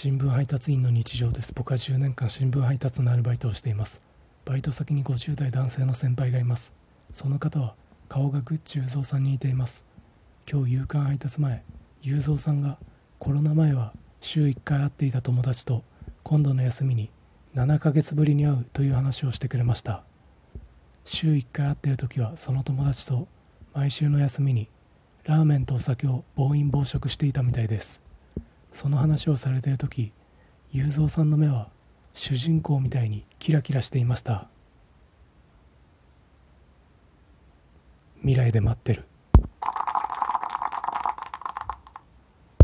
新聞配達員の日常です。僕は10年間新聞配達のアルバイトをしています。バイト先に50代男性の先輩がいます。その方は顔がグッチ雄三さんに似ています。今日夕刊配達前雄三さんがコロナ前は週1回会っていた友達と今度の休みに7ヶ月ぶりに会うという話をしてくれました。週1回会っている時はその友達と毎週の休みにラーメンとお酒を暴飲暴食していたみたいです。その話をされている時雄三さんの目は主人公みたいにキラキラしていました。未来で待ってる。